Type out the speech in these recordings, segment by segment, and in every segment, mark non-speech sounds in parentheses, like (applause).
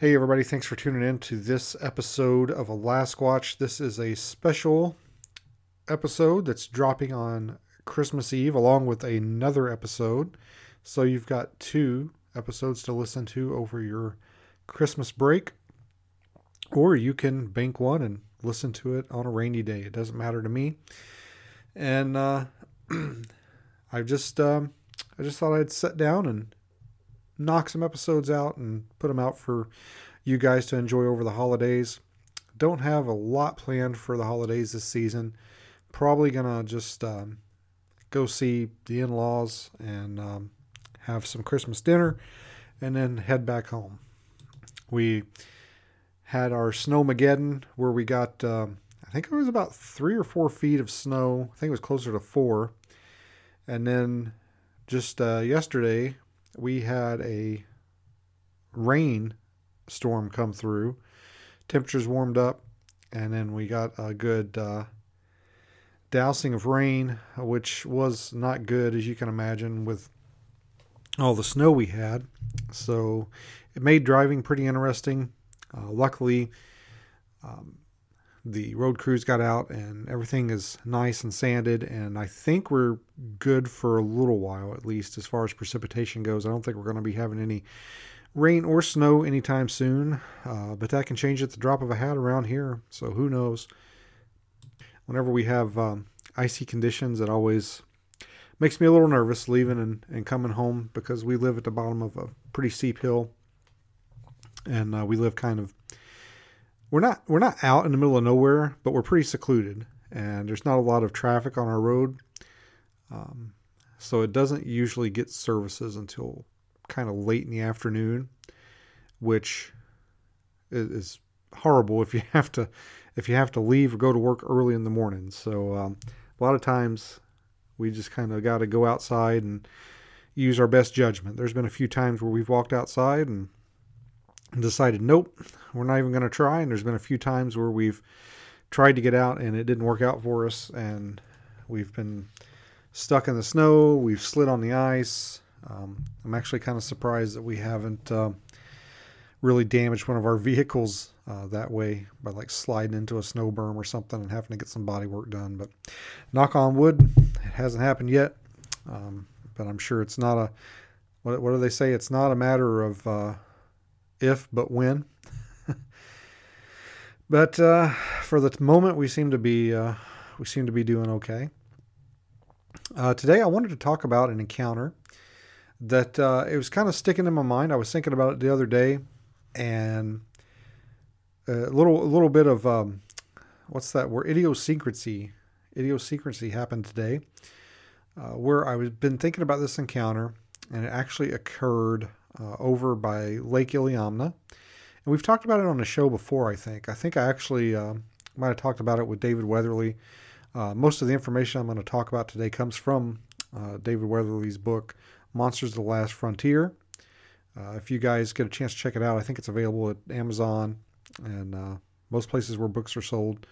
Hey, everybody, thanks for tuning in to this episode of Alasquatch. This is a special episode that's dropping on Christmas Eve along with another episode. So you've got two episodes to listen to over your Christmas break, or you can bank one and listen to it on a rainy day. It doesn't matter to me. And uh, (clears throat) I just um, I just thought I'd sit down and knock some episodes out and put them out for you guys to enjoy over the holidays. Don't have a lot planned for the holidays this season. Probably gonna just um, go see the in-laws and um, have some Christmas dinner, and then head back home. We had our snowmageddon where we got um, I think it was about three or four feet of snow. I think it was closer to four, and then just uh, yesterday we had a rain storm come through. Temperatures warmed up, and then we got a good uh, dousing of rain, which was not good, as you can imagine, with all the snow we had. So it made driving pretty interesting. Uh, luckily, um, the road crews got out and everything is nice and sanded and i think we're good for a little while at least as far as precipitation goes. I don't think we're going to be having any rain or snow anytime soon uh, but that can change at the drop of a hat around here so who knows? Whenever we have um, icy conditions it always makes me a little nervous leaving and, and coming home because we live at the bottom of a pretty steep hill and uh, we live kind of we're not we're not out in the middle of nowhere, but we're pretty secluded, and there's not a lot of traffic on our road. Um, so it doesn't usually get services until kind of late in the afternoon, which is horrible if you (laughs) have to if you have to leave or go to work early in the morning. So um, a lot of times we just kind of got to go outside and use our best judgment. There's been a few times where we've walked outside and decided, nope, we're not even going to try. And there's been a few times where we've tried to get out and it didn't work out for us. And we've been stuck in the snow, we've slid on the ice. Um, I'm actually kind of surprised that we haven't uh, really damaged one of our (laughs) vehicles uh, that way by like sliding into a snow berm or something and having to get some body work done. But knock on wood, it hasn't happened yet. Um, but I'm sure it's not a what, what do they say? It's not a matter of uh, if but when. but uh, for the moment, we seem to be uh, we seem to be doing okay. Uh, today, I wanted to talk about an encounter that uh, it was kind of sticking in my mind. I was thinking about it the other day, and a little a little bit of um, what's that word? Idiosyncrasy. Idiosyncrasy happened today, uh, where I was been thinking about this encounter, and it actually occurred uh, over by Lake Iliamna. And we've talked about it on the show before, I think. I think I actually uh, might have talked about it with David Weatherly. Uh, most of the information I'm going to talk about today comes from uh, David Weatherly's book, Monsters of the Last Frontier. Uh, if you guys get a chance to check it out, I think it's available at Amazon and uh, most places where books are sold.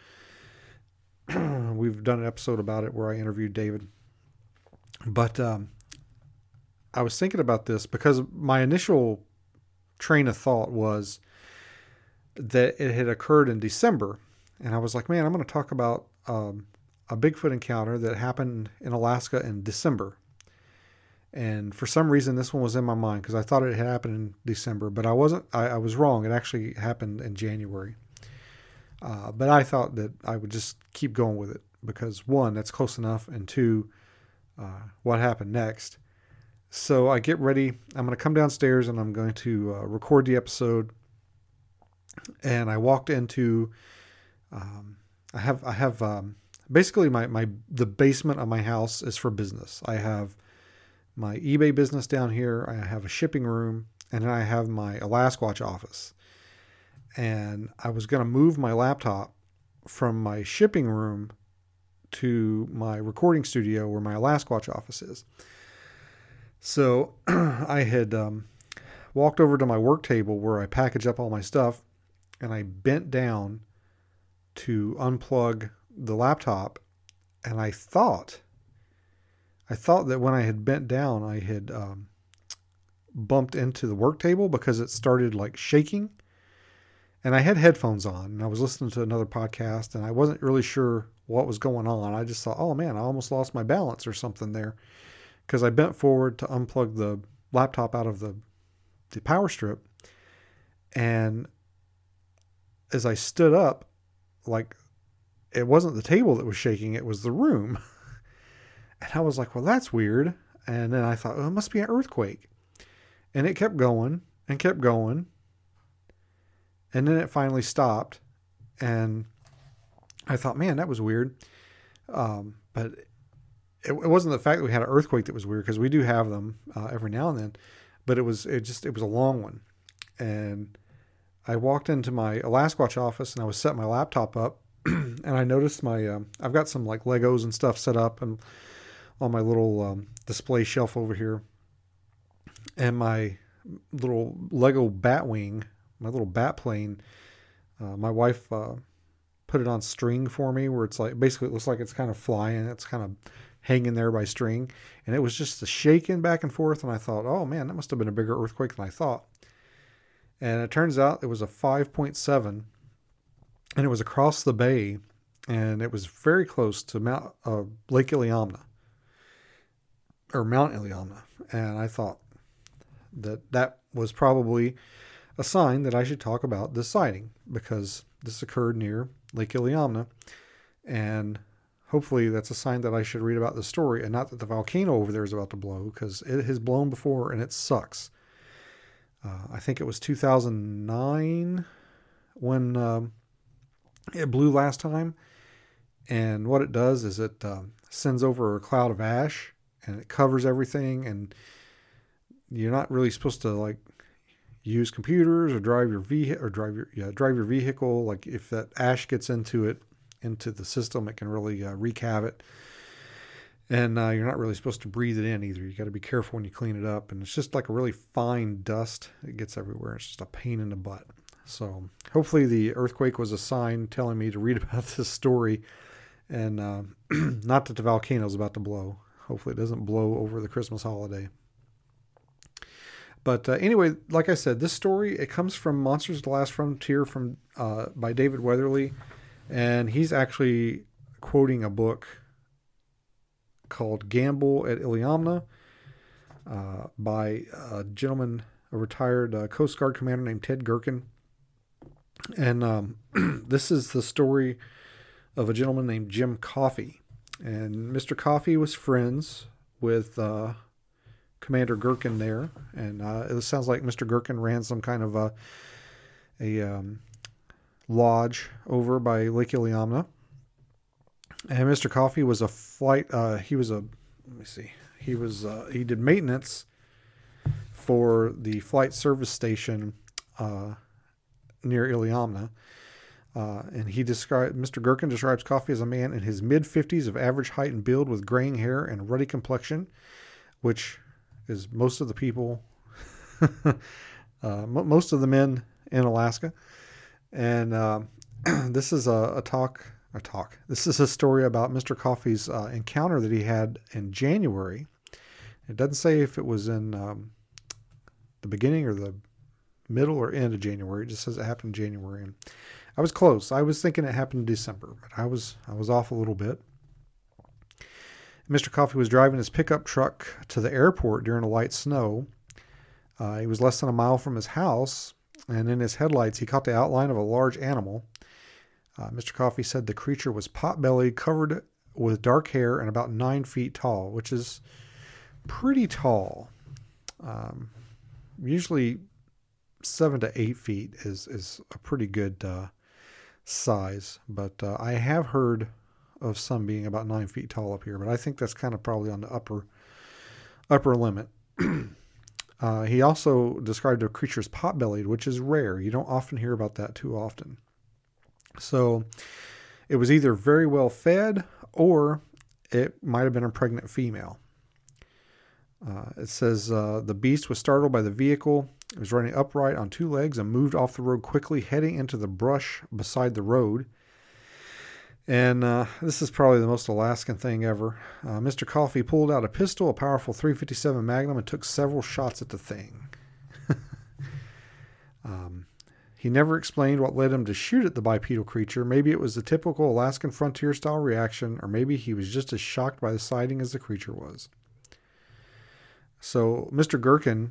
(clears throat) We've done an episode about it where I interviewed David. But um, I was thinking about this because my initial train of thought was that it had occurred in December. And I was like, man, I'm going to talk about um, a Bigfoot encounter that happened in Alaska in December. And for some reason, this one was in my mind because I thought it had happened in December, but I wasn't. I, I was wrong. It actually happened in January. Uh, but I thought that I would just keep going with it because one, that's close enough, and two, uh, what happened next so I get ready. I'm going to come downstairs and I'm going to uh, record the episode. And I walked into, um, I have, I have, um, basically my, my, the basement of my house is for business. I have my eBay business down here. I have a shipping room and then I have my Alasquatch office. and I was going to move my laptop from my shipping room to my recording studio where my Alasquatch office is. So (clears throat) I had um, walked over to my work table where I package up all my stuff and I bent down to unplug the laptop and I thought I thought that when I had bent down I had um, bumped into the work table because it started like shaking and I had headphones on and I was listening to another podcast and I wasn't really sure what was going on. I just thought, oh man, I almost lost my balance or something there because I bent forward to unplug the laptop out of the the power strip and as I stood up like it wasn't the table that was shaking, it was the room. (laughs) and I was like, well, that's weird. And then I thought, oh, it must be an earthquake. And it kept going and kept going. And then it finally stopped. And I thought, man, that was weird. Um, but it, it, wasn't the fact that we had an earthquake that was weird because we do have them uh, every now and then. But it was it just it was a long one, and I walked into my Alasquatch office and I was setting my laptop up, (clears throat) and I noticed my um, I've got some like Legos and stuff set up and on my little um, display shelf over here, and my little Lego Batwing, my little bat plane. Uh, my wife uh, put it on string for me, where it's like basically it looks like it's kind of flying. It's kind of hanging there by string, and it was just a shaking back and forth. And I thought, oh man, that must have been a bigger earthquake than I thought. And it turns out it was a 5.7, and it was across the bay, and it was very close to Mount uh, Lake Iliamna or Mount Iliamna. And I thought that that was probably a sign that I should talk about this sighting because this occurred near Lake Iliamna, and hopefully that's a sign that I should read about the story and not that the volcano over there is about to blow because it has blown before and it sucks. Uh, I think it was 2009 when um, it blew last time. And what it does is it uh, sends over a cloud of ash and it covers everything. And you're not really supposed to like use computers or drive your vehicle or drive your yeah drive your vehicle. Like if that ash gets into it into the system, it can really uh, wreak havoc. And uh, you're not really supposed to breathe it in either. You got to be careful when you clean it up. And it's just like a really fine dust. It gets everywhere. It's just a pain in the butt. So hopefully the earthquake was a sign telling me to read (laughs) about this story, and uh, (clears throat) not that the volcano is about to blow. Hopefully it doesn't blow over the Christmas holiday. But uh, anyway, like I said, this story it comes from Monsters the Last Frontier from uh, by David Weatherly and he's actually quoting a book called Gamble at Iliamna uh, by a gentleman, a retired uh, Coast Guard commander named Ted Gerken. And um, (clears throat) this is the story of a gentleman named Jim Coffey. And Mr. Coffey was friends with uh, Commander Gerken there. And uh, it sounds like Mr. Gerken ran some kind of a, a um, lodge over by Lake Iliamna. And Mr. Coffey was a flight. Uh, he was a. Let me see. He was. Uh, he did maintenance for the flight service station uh, near Iliamna. Uh, and he described Mr. Gerken describes Coffey as a man in his mid 50s of average height and build with graying hair and ruddy complexion, which is most of the people, (laughs) uh, most of the men in Alaska. And uh, (clears throat) this is a, a, talk, a talk. This is a story about Mr. Coffey's uh, encounter that he had in January. It doesn't say if it was in um, the beginning or the middle or end of January. It just says it happened in January. And I was close. I was thinking it happened in December, but I was I was off a little bit. Mr. Coffey was driving his pickup truck to the airport during a light snow. Uh, he was less than a mile from his house and in his headlights he caught the outline of a large animal. Uh, Mr. Coffey said the creature was pot bellied, covered with dark hair, and about nine feet tall, which is pretty tall. Um, usually, seven to eight feet is is a pretty good uh, size, but uh, I have heard of some being about nine feet tall up here, but I think that's kind of probably on the upper upper limit. (clears throat) Uh, he also described a creature as pot bellied, which is rare. You don't often hear about that too often. So it was either very well fed or it might have been a pregnant female. Uh, it says uh, the beast was startled by the vehicle. It was running upright on two legs and moved off the road quickly, heading into the brush beside the road. And uh, this is probably the most Alaskan thing ever. Uh, Mr. Coffey pulled out a pistol, a powerful 357 Magnum, and took several shots at the thing. (laughs) um, he never explained what led him to shoot at the bipedal creature. Maybe it was the typical Alaskan frontier style reaction, or maybe he was just as shocked by the sighting as the creature was. So, Mr. Gerken,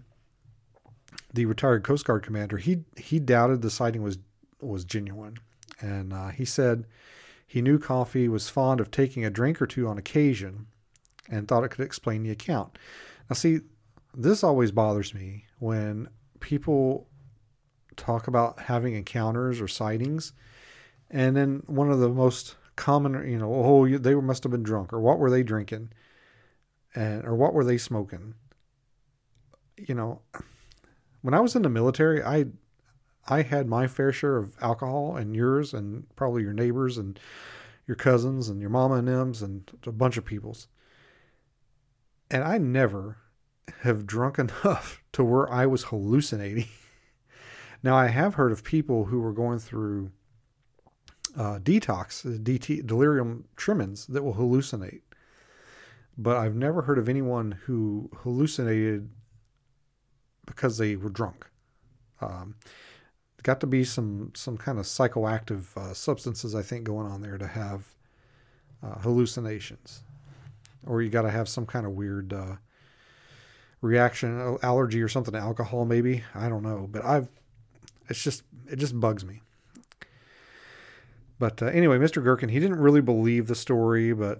the retired Coast Guard commander, he he doubted the sighting was was genuine, and uh, he said he knew Coffey was fond of taking a drink or two on occasion and thought it could explain the account. Now, see, this always bothers me when people talk about having encounters or sightings, and then one of the most common, you know, oh, they must have been drunk, or what were they drinking, and or what were they smoking? You know, when I was in the military, I I had my fair share of alcohol and yours and probably your neighbors and your cousins and your mama and them's and a bunch of people's. And I never have drunk (laughs) enough to where I was hallucinating. (laughs) now I have heard of people who were going through uh, detox, DT, delirium tremens that will hallucinate. But I've never heard of anyone who hallucinated because they were drunk. Um, got to be some some kind of psychoactive uh, substances I think going on there to have uh, hallucinations, or you got to have some kind of weird uh, reaction, allergy or something to alcohol maybe. I don't know, but I've it's just it just bugs me. But uh, anyway, Mr. Gerken, he didn't really believe the story, but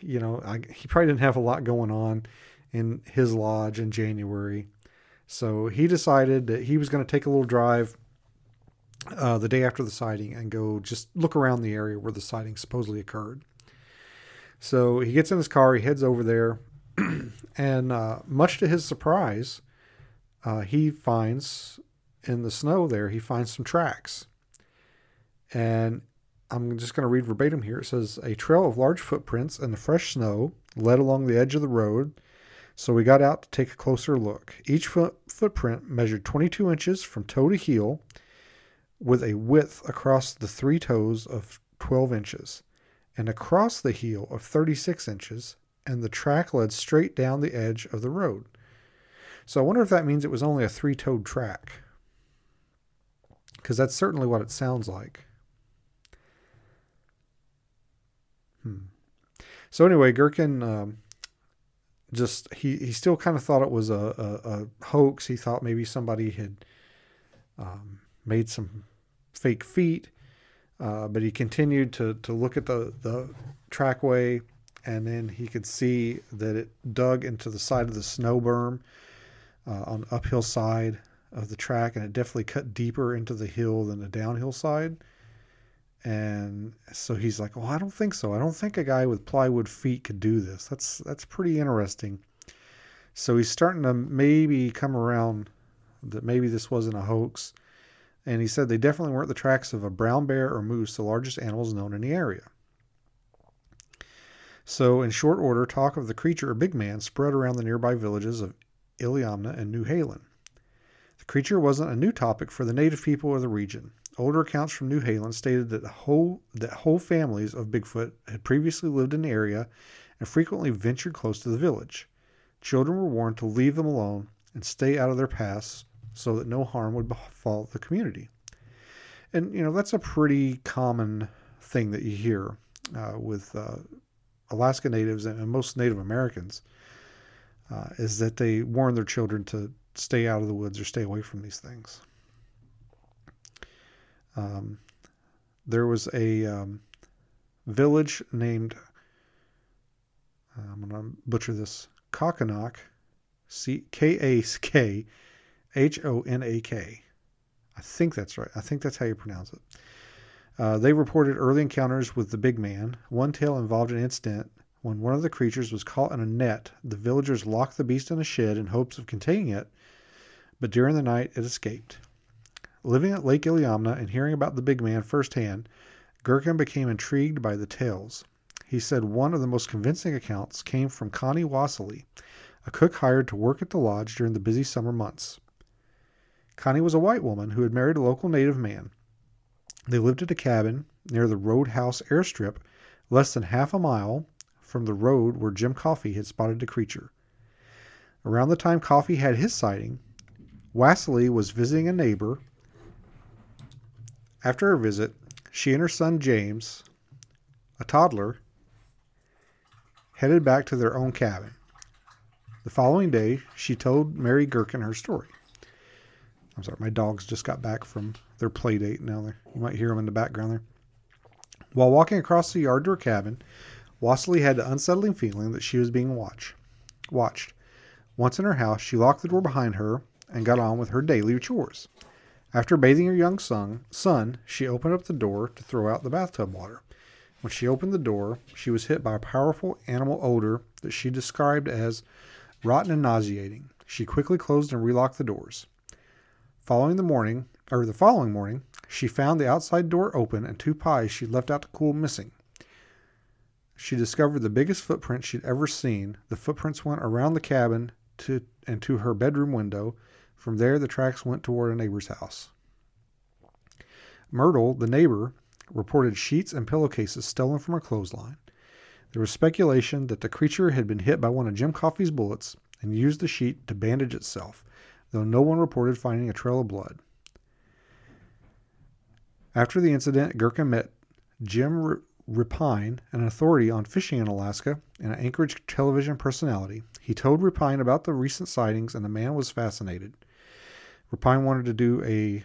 you know, I, he probably didn't have a lot going on in his lodge in January. So he decided that he was going to take a little drive uh, the day after the sighting and go just look around the area where the sighting supposedly occurred. So he gets in his car, he heads over there, (clears throat) and uh, much to his surprise, uh, he finds in the snow there, he finds some tracks. And I'm just going to read verbatim here. It says, A trail of large footprints in the fresh snow led along the edge of the road so we got out to take a closer look. Each foot, footprint measured 22 inches from toe to heel, with a width across the three toes of 12 inches, and across the heel of 36 inches, and the track led straight down the edge of the road. So I wonder if that means it was only a three toed track. Because that's certainly what it sounds like. Hmm. So anyway, Gerken um, just he he still kind of thought it was a, a, a hoax. He thought maybe somebody had um, made some fake feet, uh, but he continued to to look at the the trackway, and then he could see that it dug into the side of the snow berm uh, on the uphill side of the track, and it definitely cut deeper into the hill than the downhill side. And so he's like, "Oh, I don't think so. I don't think a guy with plywood feet could do this. That's that's pretty interesting." So he's starting to maybe come around that maybe this wasn't a hoax. And he said they definitely weren't the tracks of a brown bear or moose, the largest animals known in the area. So, in short order, talk of the creature or big man spread around the nearby villages of Iliamna and Newhalen. The creature wasn't a new topic for the native people of the region. Older accounts from Newhalen stated that whole that whole families of Bigfoot had previously lived in the area and frequently ventured close to the village. Children were warned to leave them alone and stay out of their paths so that no harm would befall the community. And you know that's a pretty common thing that you hear uh, with uh, Alaska Natives and most Native Americans uh, is that they warn their children to stay out of the woods or stay away from these things. Um, there was a um, village named, I'm going to butcher this, Kakonak, C K A K H O N A K. I think that's right. I think that's how you pronounce it. Uh, they reported early encounters with the big man. One tale involved an incident When one of the creatures was caught in a net, the villagers locked the beast in a shed in hopes of containing it, but during the night it escaped. Living at Lake Iliamna and hearing about the big man firsthand, Gerken became intrigued by the tales. He said one of the most convincing accounts came from Connie Wassily, a cook hired to work at the lodge during the busy summer months. Connie was a white woman who had married a local native man. They lived at a cabin near the Roadhouse airstrip, less than half a mile from the road where Jim Coffey had spotted the creature. Around the time Coffey had his sighting, Wassily was visiting a neighbor. After her visit, she and her son James, a toddler, headed back to their own cabin. The following day, she told Mary Gerken her story. I'm sorry, my dogs just got back from their play date. Now you might hear them in the background there. While walking across the yard to her cabin, Wassily had the unsettling feeling that she was being watched. Watched. Once in her house, she locked the door behind her and got on with her daily chores. After bathing her young son, son, she opened up the door to throw out the bathtub water. When she opened the door, she was hit by a powerful animal odor that she described as rotten and nauseating. She quickly closed and relocked the doors. Following the morning, or the following morning, she found the outside door open and two pies she'd left out to cool missing. She discovered the biggest footprint she'd ever seen. The footprints went around the cabin to and to her bedroom window. From there, the tracks went toward a neighbor's house. Myrtle, the neighbor, reported sheets and pillowcases stolen from her clothesline. There was speculation that the creature had been hit by one of Jim Coffey's bullets and used the sheet to bandage itself, though no one reported finding a trail of blood. After the incident, Gerken met Jim Repine, an authority on fishing in Alaska and an Anchorage television personality. He told Repine about the recent sightings, and the man was fascinated. Repine wanted to do a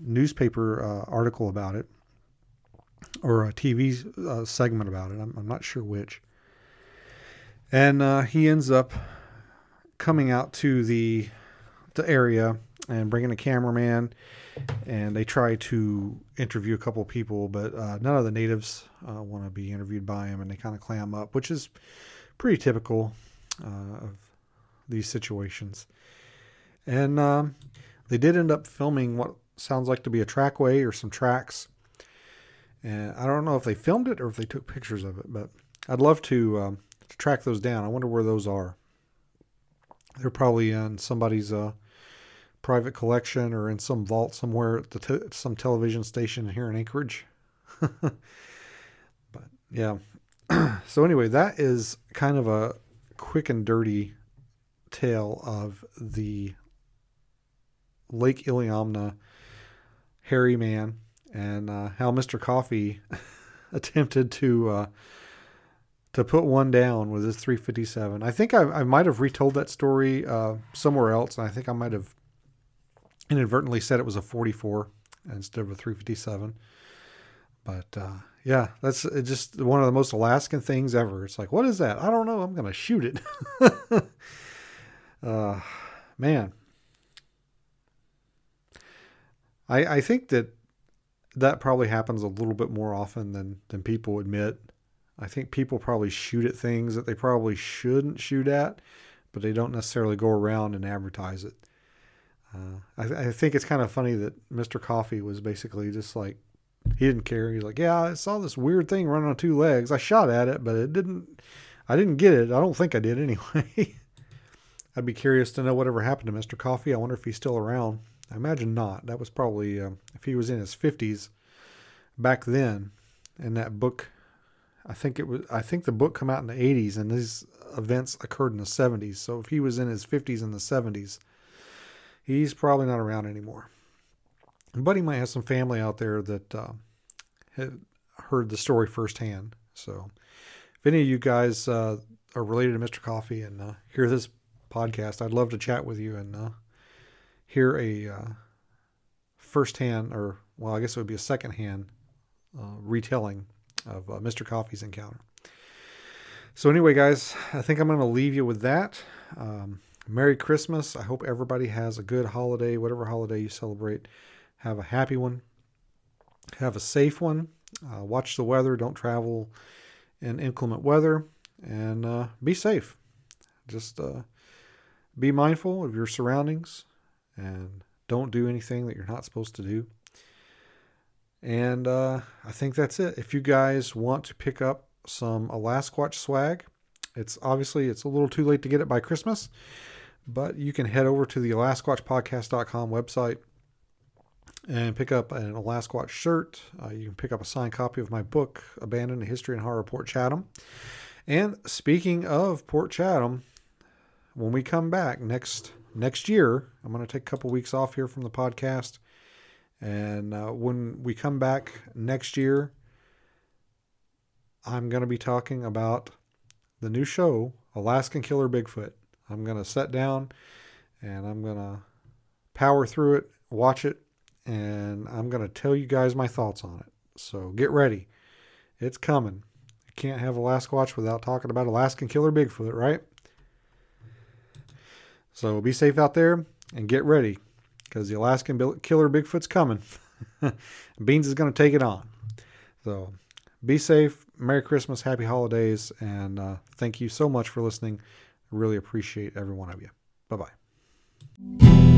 newspaper uh, article about it, or a TV uh, segment about it. I'm, I'm, not sure which. And uh, he ends up coming out to the the area and bring in a cameraman, and they try to interview a couple people, but uh, none of the natives uh, want to be interviewed by him, and they kind of clam up, which is pretty typical uh, of these situations. And um, they did end up filming what sounds like to be a trackway or some tracks and I don't know if they filmed it or if they took pictures of it, but I'd love to, um, to track those down. I wonder where those are. They're probably in somebody's uh, private collection or in some vault somewhere at te- some television station here in Anchorage. (laughs) but yeah. (clears throat) so anyway, that is kind of a quick and dirty tale of the Lake Iliamna hairy man and uh, how Mr. Coffey (laughs) attempted to uh, to put one down with his 357. I think I, I might have retold that story uh, somewhere else, and I think I might have inadvertently said it was a 44 instead of a 357. But uh, yeah, that's just one of the most Alaskan things ever. It's like, what is that? I don't know. I'm going to shoot it. (laughs) uh, man. I, I think that that probably happens a little bit more often than than people admit. I think people probably shoot at things that they probably shouldn't shoot at, but they don't necessarily go around and advertise it. Uh, I, I, think it's kind of funny that Mr. Coffey was basically just like he didn't care. He's like, yeah, I saw this weird thing running on two legs. I shot at it, but it didn't. I didn't get it. I don't think I did (laughs) anyway. I'd be curious to know whatever happened to Mr. Coffey. I wonder if he's still around. I imagine not. That was probably uh, if he was in his 50s back then. And that book, I think it was. I think the book come out in the 80s, and these events occurred in the 70s. So if he was in his 50s in the 70s, he's probably not around anymore. But he might have some family out there that uh, heard the story firsthand. So if any of you guys uh, are related to Mr. Coffey and uh, hear this podcast, I'd love to chat with you and uh, hear a uh, firsthand, or well, I guess it would be a secondhand uh, retelling of uh, Mr. Coffey's encounter. So, anyway, guys, I think I'm going to leave you with that. Um, Merry Christmas. I hope everybody has a good holiday, whatever holiday you celebrate. Have a happy one. Have a safe one. Uh, watch the weather. Don't travel in inclement weather. and uh, be safe. Just uh, be mindful of your surroundings and don't do anything that you're not supposed to do. And uh, I think that's it. If you guys want to pick up some Alasquatch swag, it's obviously it's a little too late to get it by Christmas, but you can head over to the AlasquatchPodcast.com website and pick up an Alasquatch shirt. Uh, you can pick up a signed copy of my book, Abandoned History and Horror Port Chatham. And speaking of Port Chatham, when we come back next next year, I'm going to take a couple weeks off here from the podcast. And uh, when we come back next year, I'm going to be talking about the new show, Alaskan Killer Bigfoot. I'm going to sit down and I'm going to power through it, watch it, and I'm going to tell you guys my thoughts on it. So get ready. It's coming. You can't have Alasquatch without talking about Alaskan Killer Bigfoot, right? So be safe out there and get ready because the Alaskan Killer Bigfoot's coming. (laughs) Beans is going to take it on. So be safe. Merry Christmas. Happy holidays. And uh, thank you so much for listening. I really appreciate every one of you. Bye bye.